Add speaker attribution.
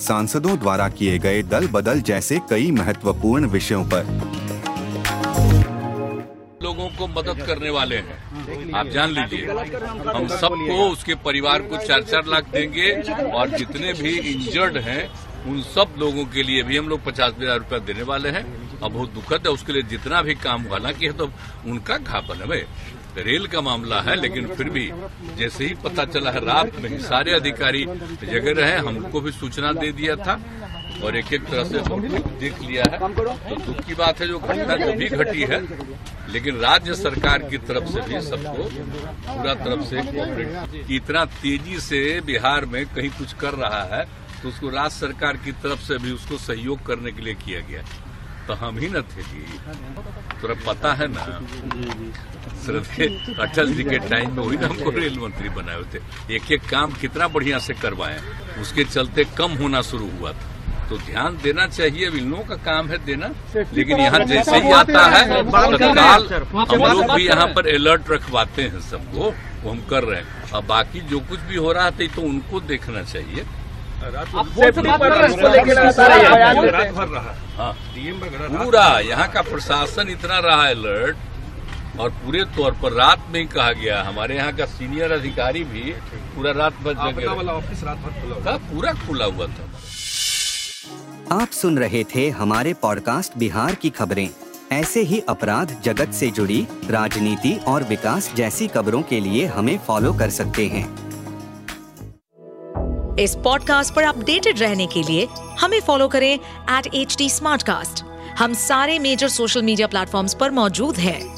Speaker 1: सांसदों द्वारा किए गए दल बदल जैसे कई महत्वपूर्ण विषयों पर।
Speaker 2: लोगों को मदद करने वाले हैं। आप जान लीजिए, हम सबको उसके परिवार को चार चार लाख देंगे और जितने भी इंजर्ड हैं, उन सब लोगों के लिए भी हम लोग पचास हज़ार रूपया देने वाले हैं। और बहुत दुखद है, उसके लिए जितना भी काम हालाँकि है तो उनका घापन है रेल का मामला है, लेकिन फिर भी जैसे ही पता चला है, रात में ही सारे अधिकारी जगह रहे, हमको भी सूचना दे दिया था और एक एक तरह से देख लिया है। तो दुख की बात है, जो घटना जो भी घटी है, लेकिन राज्य सरकार की तरफ़ से भी सबको पूरा तरफ़ से कोऑपरेट इतना तेज़ी से बिहार में कहीं कुछ कर रहा है तो उसको राज्य सरकार की तरफ़ से भी उसको सहयोग करने के लिए किया गया तो हम ही न थे। जी तुरा पता है ना? श्रद्धे अटल जी के टाइम में वही ना हमको रेल मंत्री बनाए थे एक एक काम कितना बढ़िया से करवाए। उसके चलते कम होना शुरू हुआ था। तो ध्यान देना चाहिए, इन लोगों का काम है देना। लेकिन यहाँ जैसे ही आता है, तत्काल हम लोग भी यहाँ पर अलर्ट रखवाते हैं सबको, वो हम कर रहे हैं। और बाकी जो कुछ भी हो रहा था तो उनको देखना चाहिए। हाँ। पूरा यहाँ का प्रशासन इतना रहा अलर्ट और पूरे तौर पर रात में ही कहा गया। हमारे यहाँ का सीनियर अधिकारी भी पूरा रात भर जगह ऑफ़िस रात भर खुला पूरा खुला हुआ था।
Speaker 3: आप सुन रहे थे हमारे पॉडकास्ट बिहार की खबरें। ऐसे ही अपराध जगत से जुड़ी राजनीति और विकास जैसी खबरों के लिए हमें फॉलो कर सकते हैं।
Speaker 4: इस पॉडकास्ट पर अपडेटेड रहने के लिए हमें फॉलो करें एट एच हम सारे मेजर सोशल मीडिया प्लेटफॉर्म पर मौजूद हैं।